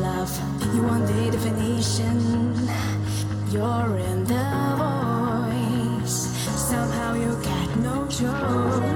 love. You want the definition. You're in the voice. Somehow you got no choice.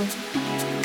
próxima.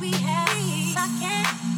we have. I can't.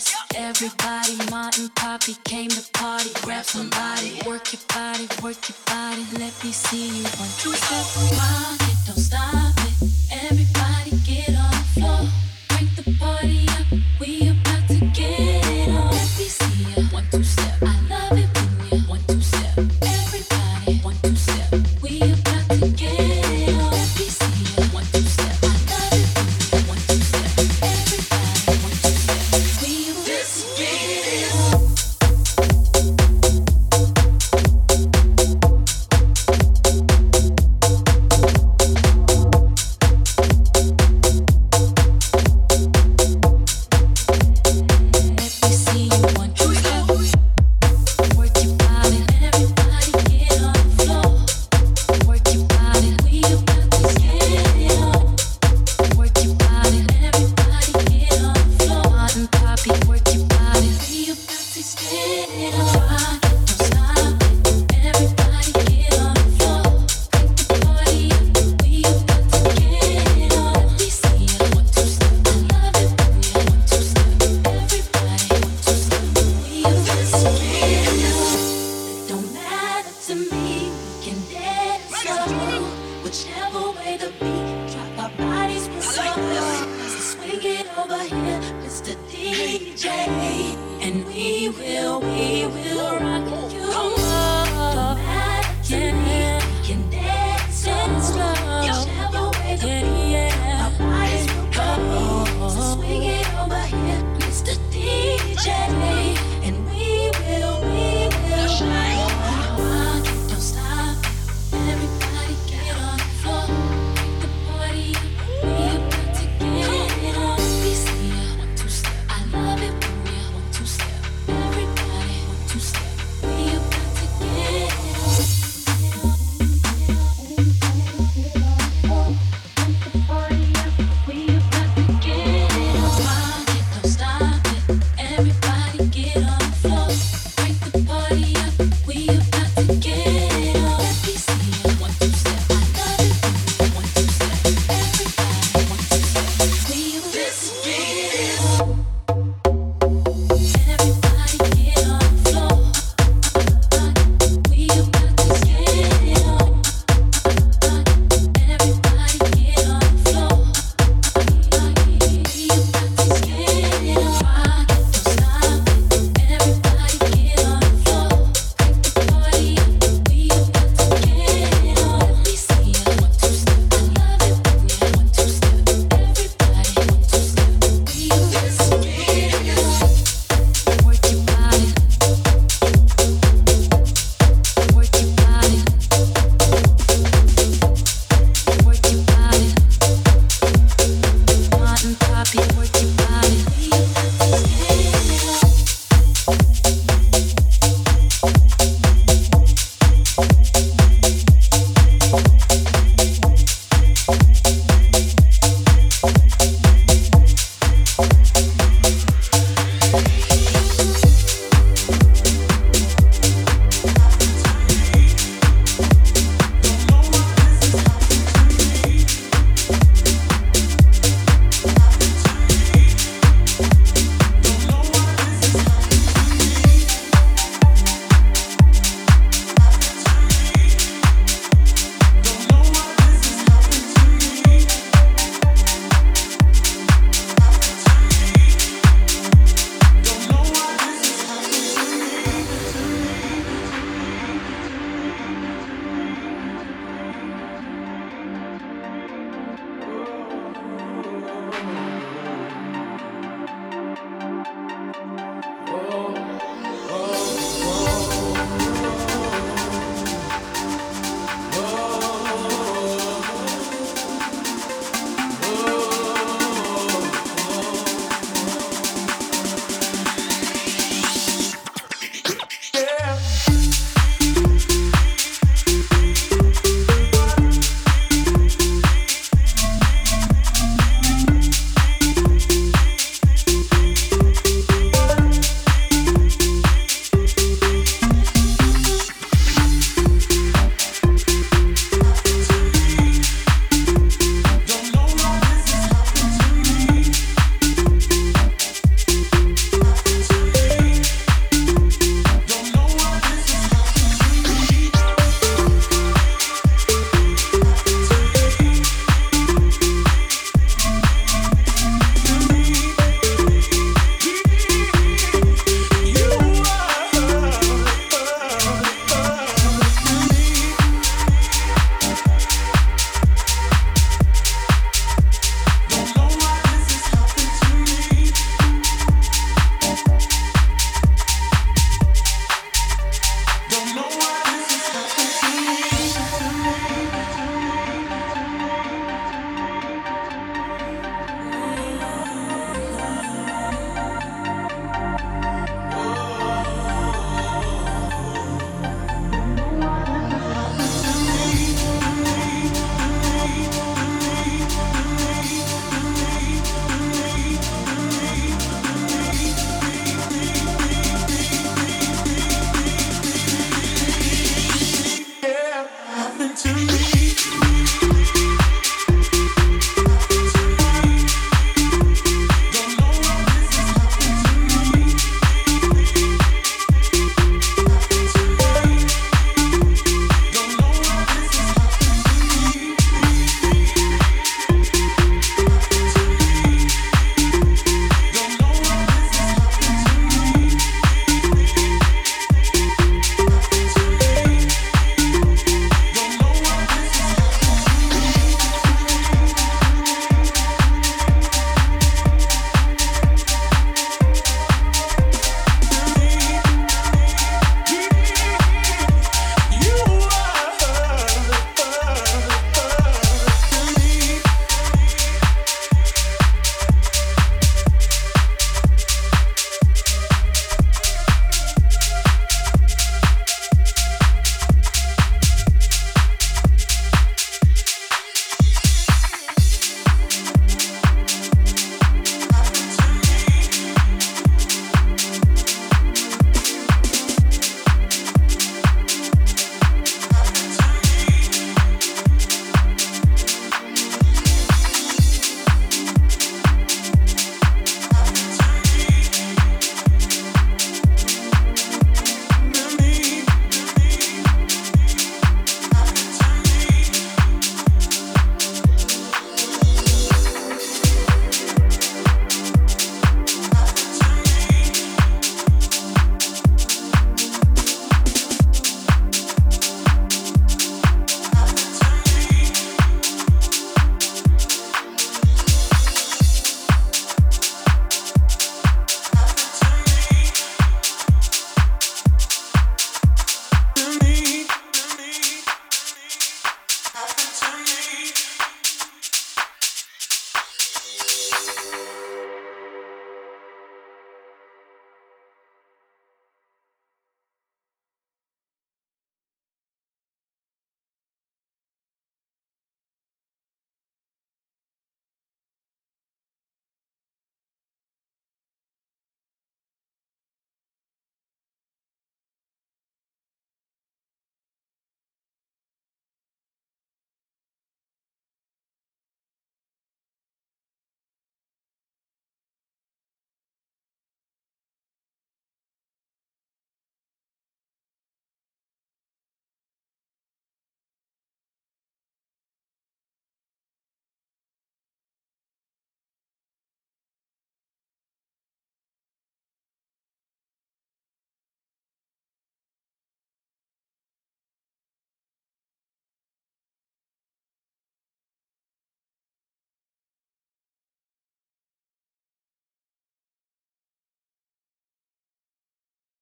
dress. Everybody, Martin, poppy came to party. Grab somebody, work your body, work your body. Let me see you one, two, step, Whichever way the beat drop, our bodies will soar. So swing it over here, Mr. DJ, and we will, we will rock you. Don't matter to me, we can dance and. Whichever way the beat.